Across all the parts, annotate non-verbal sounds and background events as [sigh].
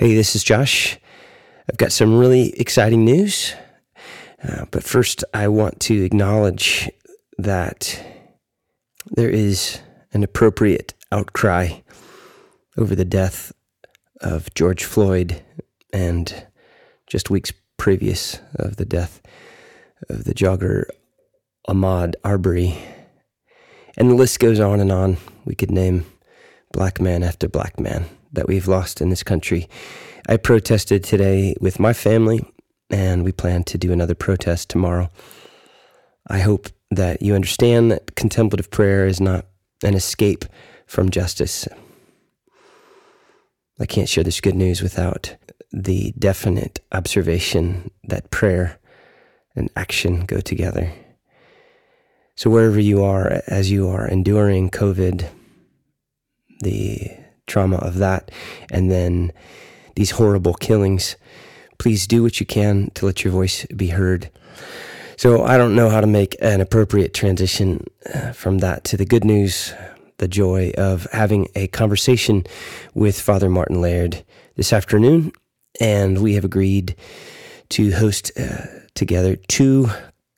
Hey, this is Josh. I've got some really exciting news. Uh, but first, I want to acknowledge that there is an appropriate outcry over the death of George Floyd and just weeks previous of the death of the jogger Ahmaud Arbery. And the list goes on and on. We could name black man after black man that we've lost in this country. I protested today with my family, and we plan to do another protest tomorrow. I hope that you understand that contemplative prayer is not an escape from justice. I can't share this good news without the definite observation that prayer and action go together. So, wherever you are, as you are enduring COVID, the trauma of that, and then these horrible killings, please do what you can to let your voice be heard. So I don't know how to make an appropriate transition uh, from that to the good news, the joy of having a conversation with Father Martin Laird this afternoon. And we have agreed to host uh, together two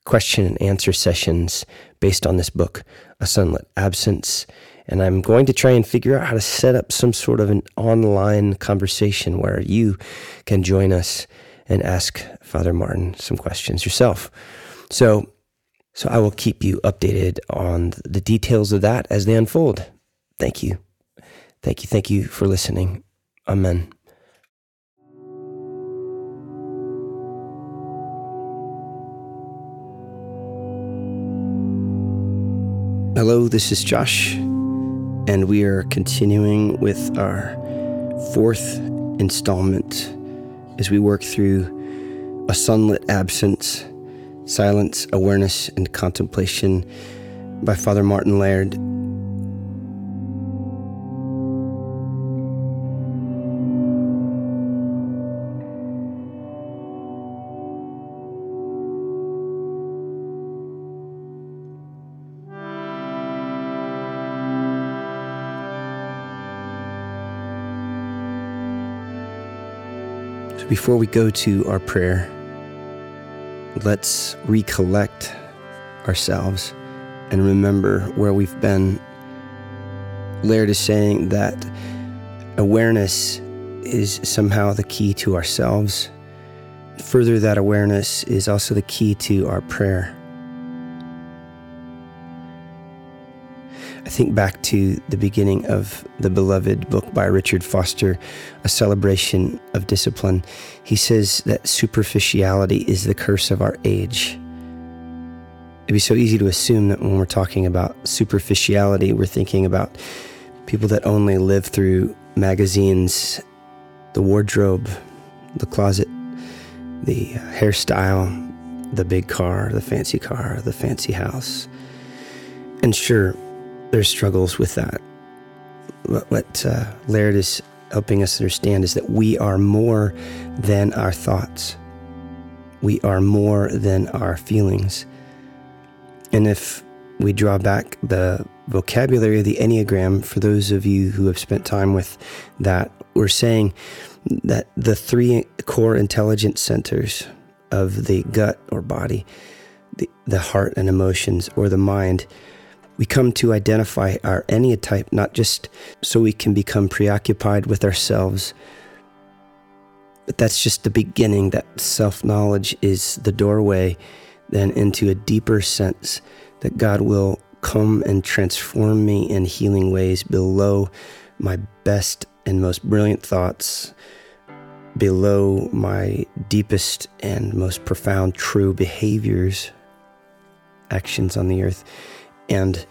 question and answer sessions based on this book, A Sunlit Absence and I'm going to try and figure out how to set up some sort of an online conversation where you can join us and ask Father Martin some questions yourself. So, so I will keep you updated on the details of that as they unfold. Thank you. Thank you. Thank you for listening. Amen. Hello, this is Josh and we are continuing with our fourth installment as we work through a sunlit absence, silence, awareness, and contemplation by Father Martin Laird. Before we go to our prayer, let's recollect ourselves and remember where we've been. Laird is saying that awareness is somehow the key to ourselves. Further, that awareness is also the key to our prayer. Think back to the beginning of the beloved book by Richard Foster, A Celebration of Discipline. He says that superficiality is the curse of our age. It'd be so easy to assume that when we're talking about superficiality, we're thinking about people that only live through magazines, the wardrobe, the closet, the uh, hairstyle, the big car, the fancy car, the fancy house. And sure, there's struggles with that. What, what uh, Laird is helping us understand is that we are more than our thoughts. We are more than our feelings. And if we draw back the vocabulary of the Enneagram, for those of you who have spent time with that, we're saying that the three core intelligence centers of the gut or body, the, the heart and emotions, or the mind, we come to identify our Enneatype not just so we can become preoccupied with ourselves, but that's just the beginning. That self knowledge is the doorway then into a deeper sense that God will come and transform me in healing ways below my best and most brilliant thoughts, below my deepest and most profound true behaviors, actions on the earth. And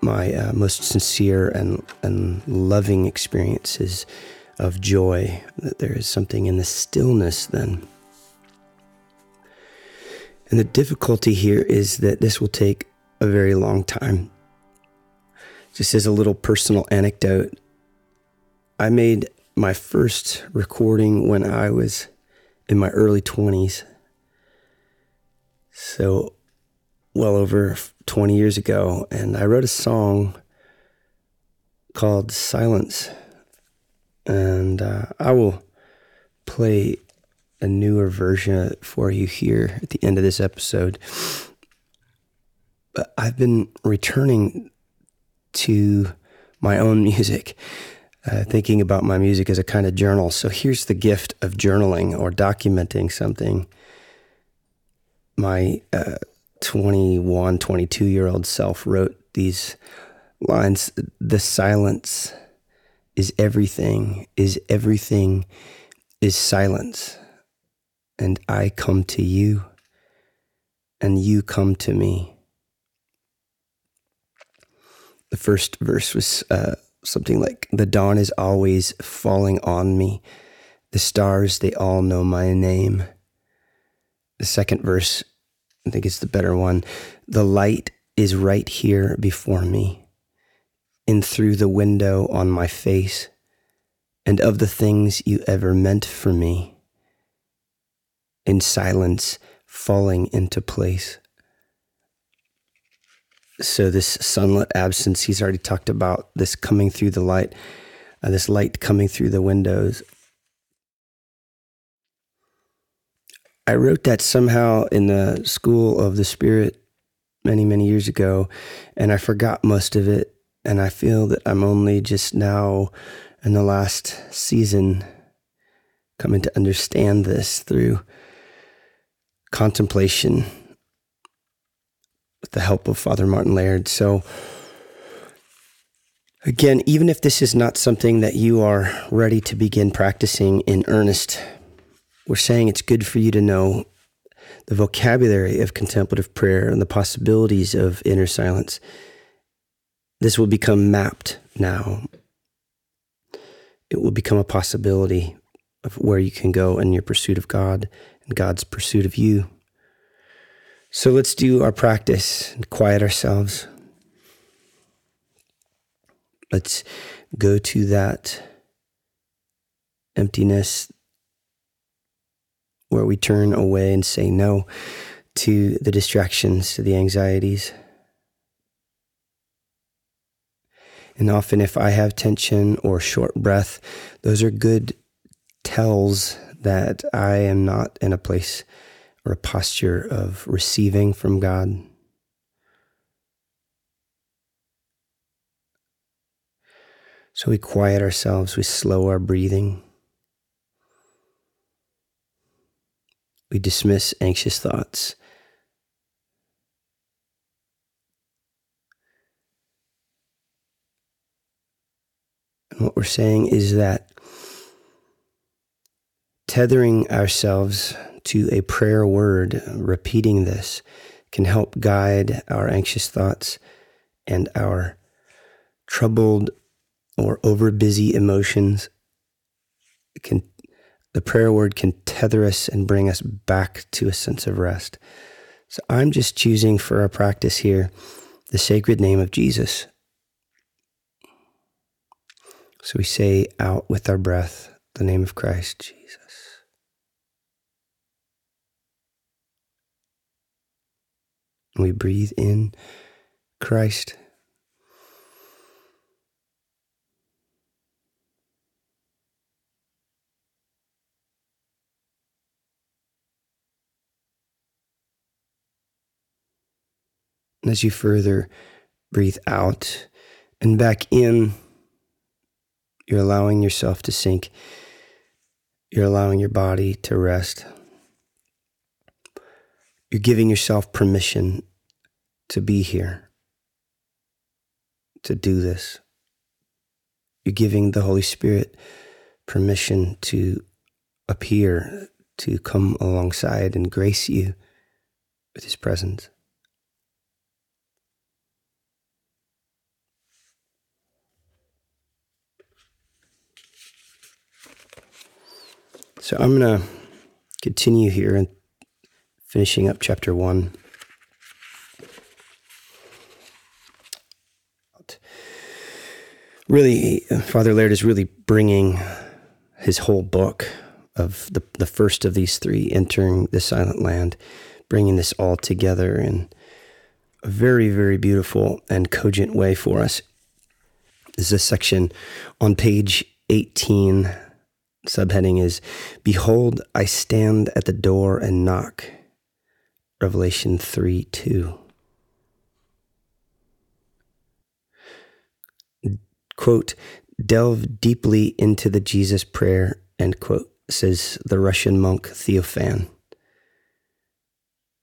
my uh, most sincere and, and loving experiences of joy, that there is something in the stillness then. And the difficulty here is that this will take a very long time. Just as a little personal anecdote, I made my first recording when I was in my early 20s. So well over 20 years ago, and I wrote a song called Silence. And uh, I will play a newer version for you here at the end of this episode. But I've been returning to my own [laughs] music, uh, thinking about my music as a kind of journal. So here's the gift of journaling or documenting something. My uh, 21, 22 year old self wrote these lines The silence is everything, is everything, is silence. And I come to you, and you come to me. The first verse was uh, something like The dawn is always falling on me. The stars, they all know my name. The second verse, I think it's the better one. The light is right here before me, in through the window on my face, and of the things you ever meant for me, in silence falling into place. So, this sunlit absence, he's already talked about this coming through the light, uh, this light coming through the windows. I wrote that somehow in the school of the Spirit many, many years ago, and I forgot most of it. And I feel that I'm only just now in the last season coming to understand this through contemplation with the help of Father Martin Laird. So, again, even if this is not something that you are ready to begin practicing in earnest, we're saying it's good for you to know the vocabulary of contemplative prayer and the possibilities of inner silence. This will become mapped now. It will become a possibility of where you can go in your pursuit of God and God's pursuit of you. So let's do our practice and quiet ourselves. Let's go to that emptiness where we turn away and say no to the distractions, to the anxieties. And often, if I have tension or short breath, those are good tells that I am not in a place or a posture of receiving from God. So we quiet ourselves, we slow our breathing. We dismiss anxious thoughts. And what we're saying is that tethering ourselves to a prayer word, repeating this, can help guide our anxious thoughts and our troubled or overbusy emotions. It can the prayer word can tether us and bring us back to a sense of rest. So I'm just choosing for our practice here the sacred name of Jesus. So we say out with our breath the name of Christ Jesus. We breathe in Christ. As you further breathe out and back in, you're allowing yourself to sink. You're allowing your body to rest. You're giving yourself permission to be here, to do this. You're giving the Holy Spirit permission to appear, to come alongside and grace you with His presence. So I'm going to continue here and finishing up chapter one. Really, Father Laird is really bringing his whole book of the, the first of these three, entering the silent land, bringing this all together in a very, very beautiful and cogent way for us. This is a section on page 18 Subheading is Behold, I stand at the door and knock. Revelation 3 2. Quote, delve deeply into the Jesus prayer, end quote, says the Russian monk Theophan.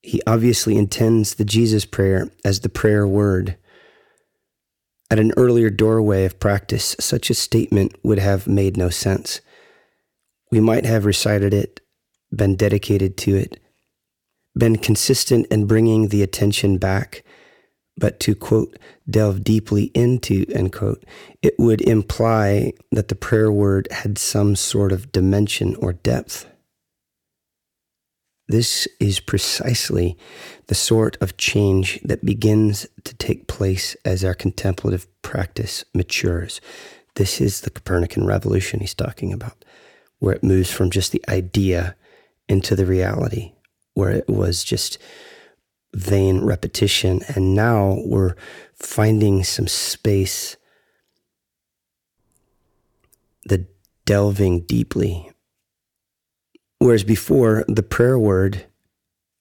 He obviously intends the Jesus prayer as the prayer word. At an earlier doorway of practice, such a statement would have made no sense. We might have recited it, been dedicated to it, been consistent in bringing the attention back, but to quote, delve deeply into, end quote, it would imply that the prayer word had some sort of dimension or depth. This is precisely the sort of change that begins to take place as our contemplative practice matures. This is the Copernican revolution he's talking about, where it moves from just the idea into the reality, where it was just vain repetition. And now we're finding some space, the delving deeply Whereas before, the prayer word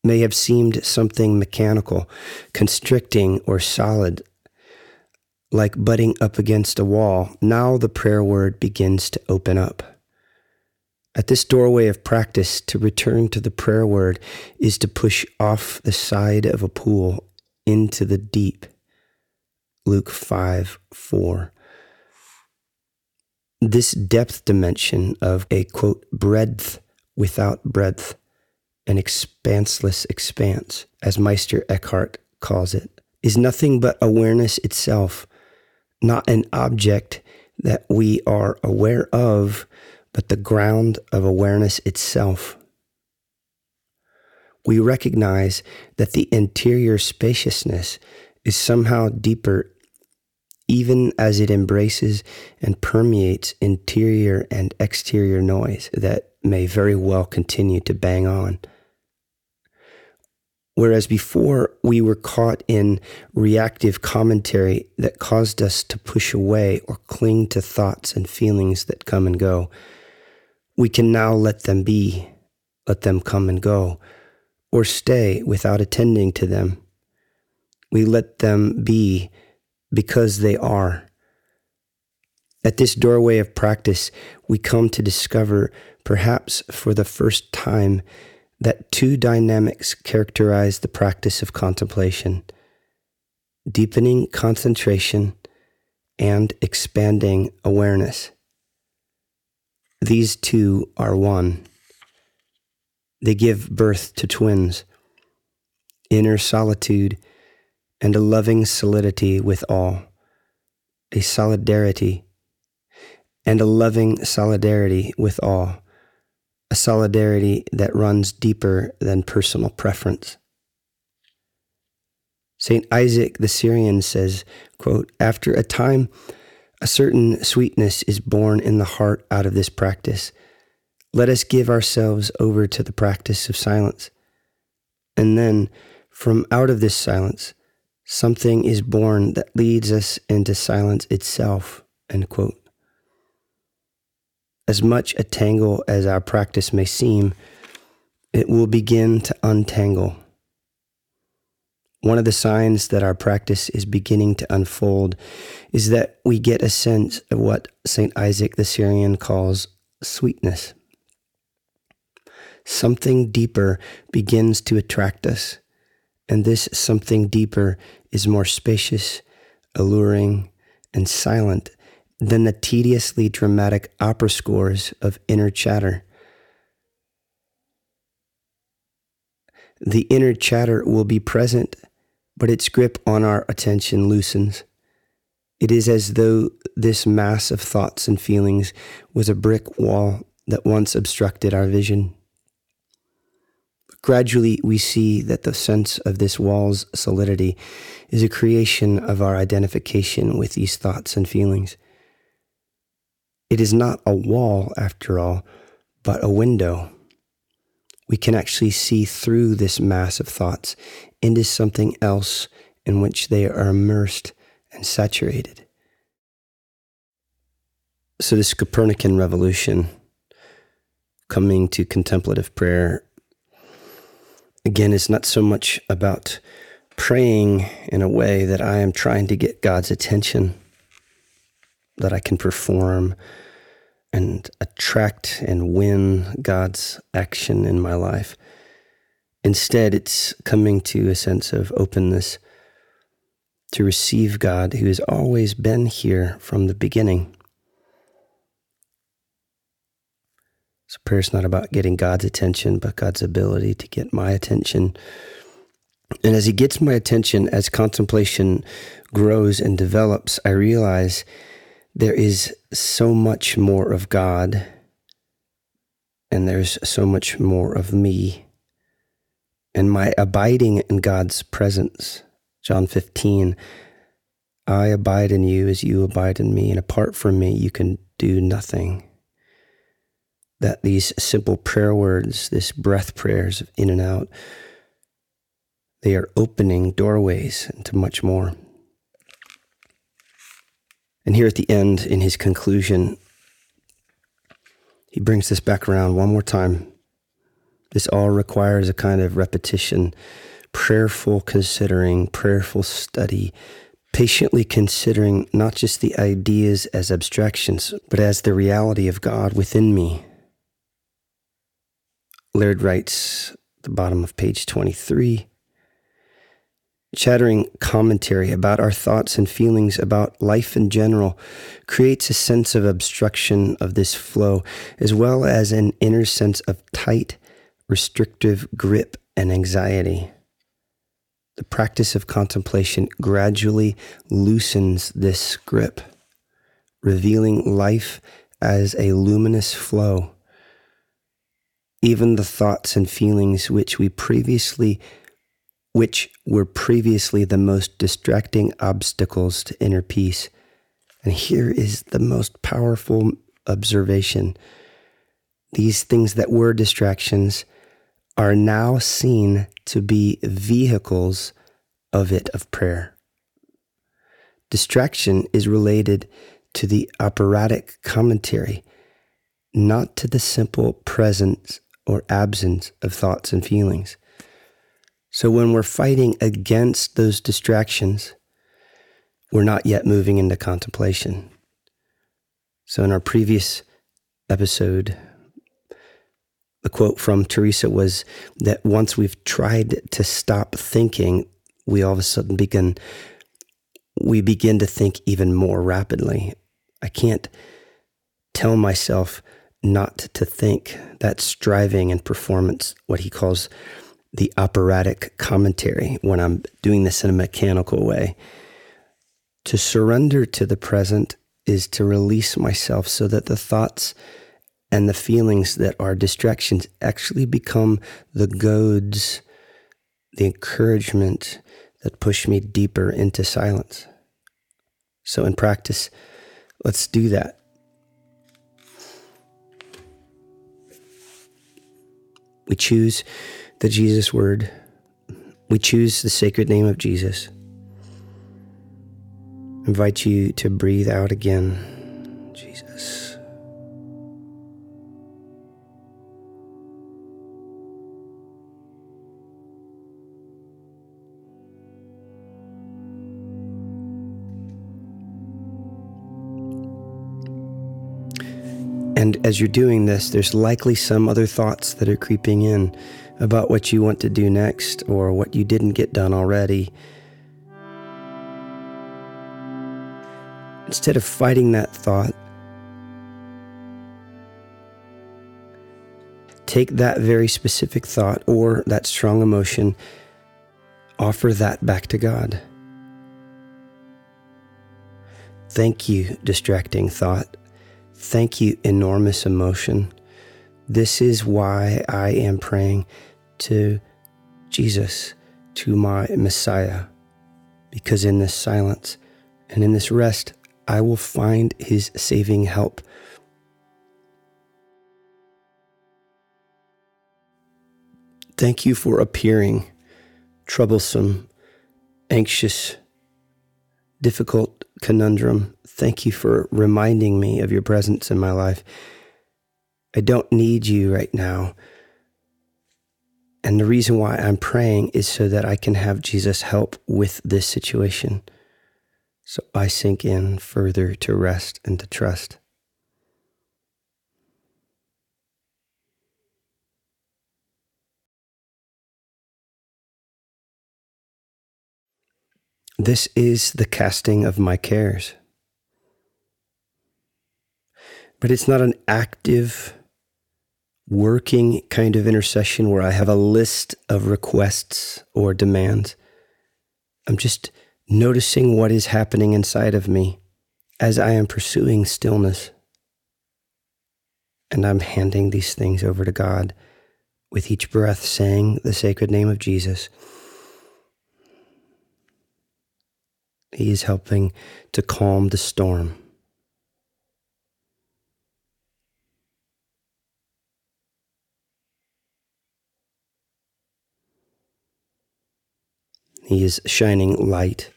may have seemed something mechanical, constricting, or solid, like butting up against a wall. Now the prayer word begins to open up. At this doorway of practice, to return to the prayer word is to push off the side of a pool into the deep. Luke 5 4. This depth dimension of a quote, breadth without breadth, an expanseless expanse, as Meister Eckhart calls it, is nothing but awareness itself, not an object that we are aware of, but the ground of awareness itself. We recognize that the interior spaciousness is somehow deeper even as it embraces and permeates interior and exterior noise that may very well continue to bang on. Whereas before we were caught in reactive commentary that caused us to push away or cling to thoughts and feelings that come and go, we can now let them be, let them come and go, or stay without attending to them. We let them be because they are. At this doorway of practice, we come to discover, perhaps for the first time, that two dynamics characterize the practice of contemplation deepening concentration and expanding awareness. These two are one. They give birth to twins inner solitude and a loving solidity with all, a solidarity, and a loving solidarity with all, a solidarity that runs deeper than personal preference. St. Isaac the Syrian says, quote, After a time, a certain sweetness is born in the heart out of this practice. Let us give ourselves over to the practice of silence. And then, from out of this silence, Something is born that leads us into silence itself. As much a tangle as our practice may seem, it will begin to untangle. One of the signs that our practice is beginning to unfold is that we get a sense of what St. Isaac the Syrian calls sweetness. Something deeper begins to attract us and this something deeper is more spacious, alluring, and silent than the tediously dramatic opera scores of inner chatter. The inner chatter will be present, but its grip on our attention loosens. It is as though this mass of thoughts and feelings was a brick wall that once obstructed our vision. Gradually, we see that the sense of this wall's solidity is a creation of our identification with these thoughts and feelings. It is not a wall, after all, but a window. We can actually see through this mass of thoughts into something else in which they are immersed and saturated. So, this Copernican revolution coming to contemplative prayer, again, is not so much about praying in a way that I am trying to get God's attention, that I can perform and attract and win God's action in my life. Instead, it's coming to a sense of openness to receive God who has always been here from the beginning. So prayer is not about getting God's attention, but God's ability to get my attention. And as He gets my attention, as contemplation grows and develops, I realize there is so much more of God and there's so much more of me. And my abiding in God's presence, John 15, I abide in you as you abide in me, and apart from me, you can do nothing that these simple prayer words, this breath prayers of in and out, they are opening doorways into much more. And here at the end, in his conclusion, he brings this back around one more time. This all requires a kind of repetition, prayerful considering, prayerful study, patiently considering not just the ideas as abstractions, but as the reality of God within me. Laird writes the bottom of page 23 chattering commentary about our thoughts and feelings about life in general creates a sense of obstruction of this flow, as well as an inner sense of tight, restrictive grip and anxiety. The practice of contemplation gradually loosens this grip, revealing life as a luminous flow even the thoughts and feelings which we previously which were previously the most distracting obstacles to inner peace. And here is the most powerful observation. These things that were distractions are now seen to be vehicles of it, of prayer. Distraction is related to the operatic commentary, not to the simple presence or absence of thoughts and feelings. So when we're fighting against those distractions, we're not yet moving into contemplation. So in our previous episode, the quote from Teresa was that once we've tried to stop thinking, we all of a sudden begin we begin to think even more rapidly. I can't tell myself not to think. that striving and performance, what he calls the operatic commentary, when I'm doing this in a mechanical way. To surrender to the present is to release myself so that the thoughts and the feelings that are distractions actually become the goads, the encouragement that push me deeper into silence. So, in practice, let's do that. We choose the Jesus word. We choose the sacred name of Jesus. I invite you to breathe out again, as you're doing this, there's likely some other thoughts that are creeping in about what you want to do next or what you didn't get done already. Instead of fighting that thought, take that very specific thought or that strong emotion, offer that back to God. Thank you, distracting thought. Thank you, enormous emotion. This is why I am praying to Jesus, to my Messiah, because in this silence and in this rest, I will find his saving help. Thank you for appearing troublesome, anxious, difficult conundrum. Thank you for reminding me of your presence in my life. I don't need you right now. And the reason why I'm praying is so that I can have Jesus help with this situation. So I sink in further to rest and to trust. This is the casting of my cares. But it's not an active, working kind of intercession where I have a list of requests or demands. I'm just noticing what is happening inside of me as I am pursuing stillness. And I'm handing these things over to God with each breath, saying the sacred name of Jesus. He is helping to calm the storm. He is shining light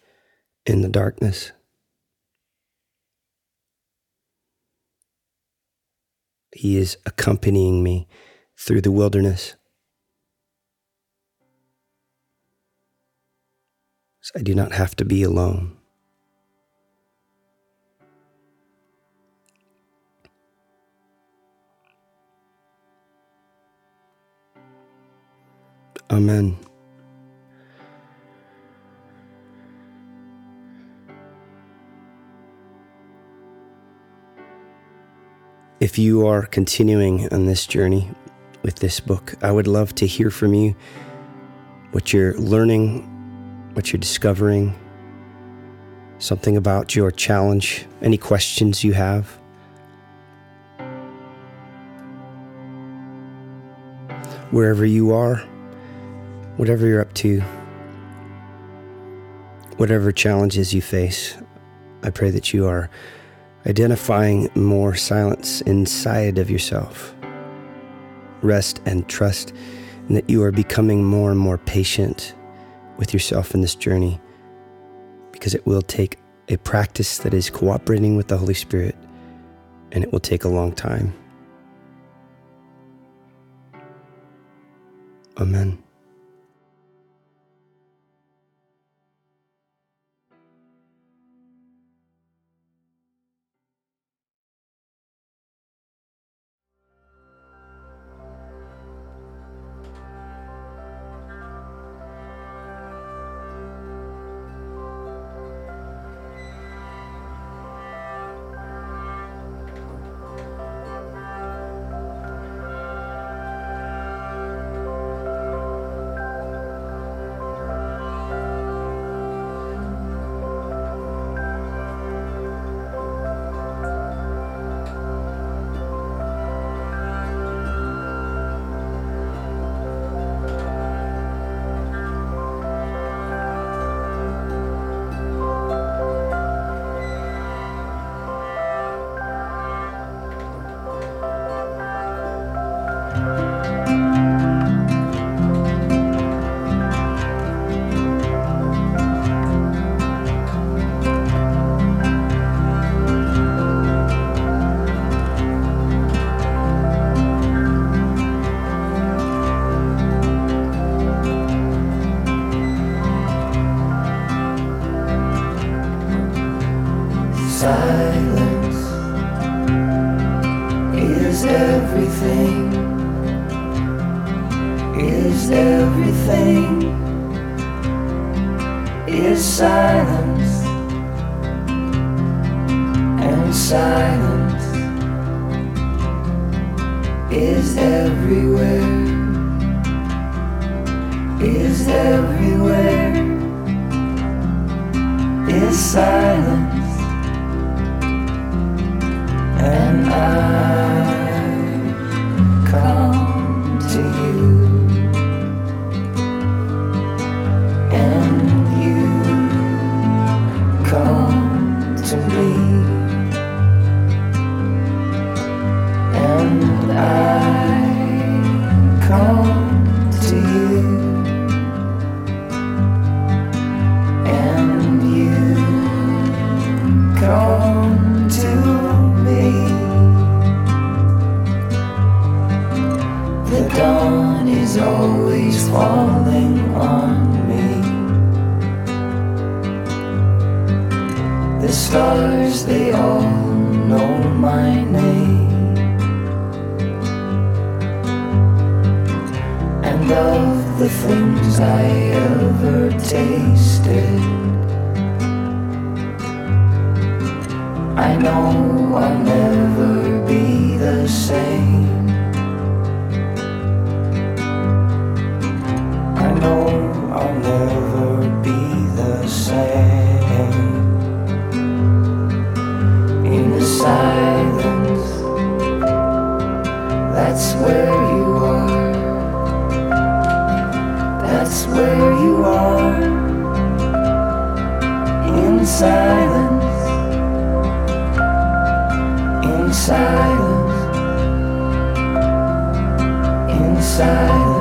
in the darkness. He is accompanying me through the wilderness. So I do not have to be alone. Amen. If you are continuing on this journey with this book, I would love to hear from you what you're learning, what you're discovering, something about your challenge, any questions you have. Wherever you are, whatever you're up to, whatever challenges you face, I pray that you are identifying more silence inside of yourself. Rest and trust, and that you are becoming more and more patient with yourself in this journey because it will take a practice that is cooperating with the Holy Spirit and it will take a long time. Amen. Is everything, is everything, is silence, and silence. Is everywhere, is everywhere, is silence. And I come to you, silence, in silence.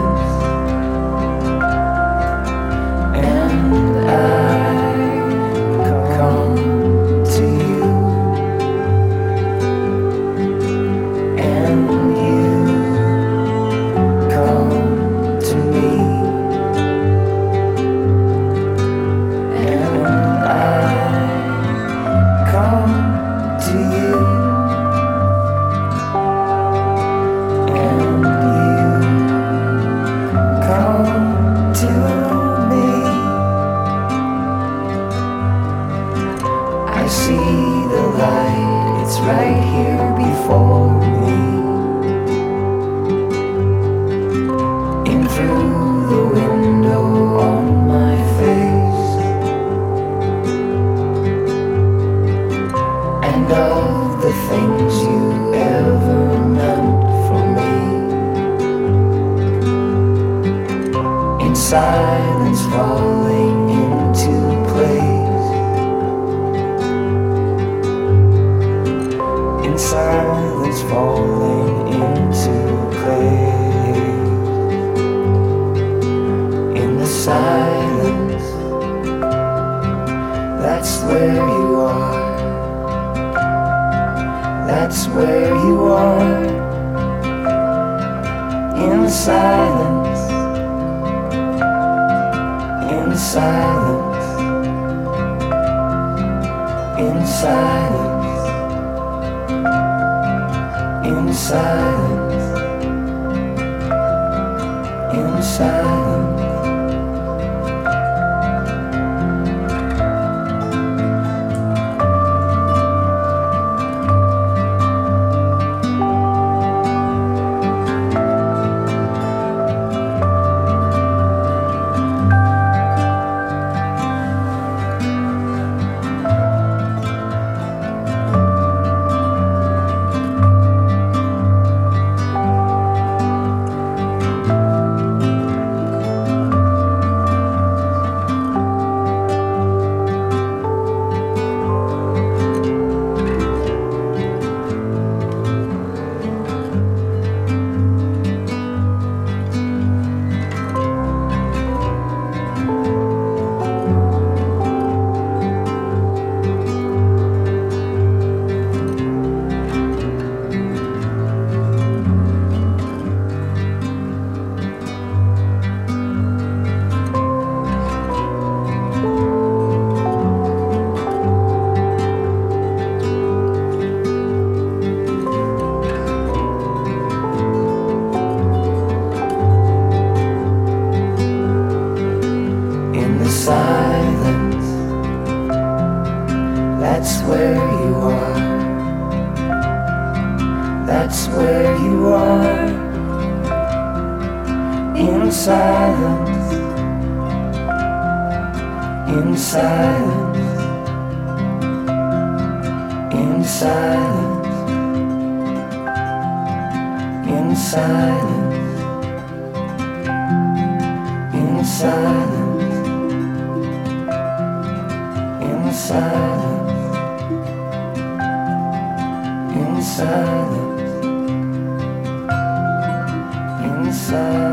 side.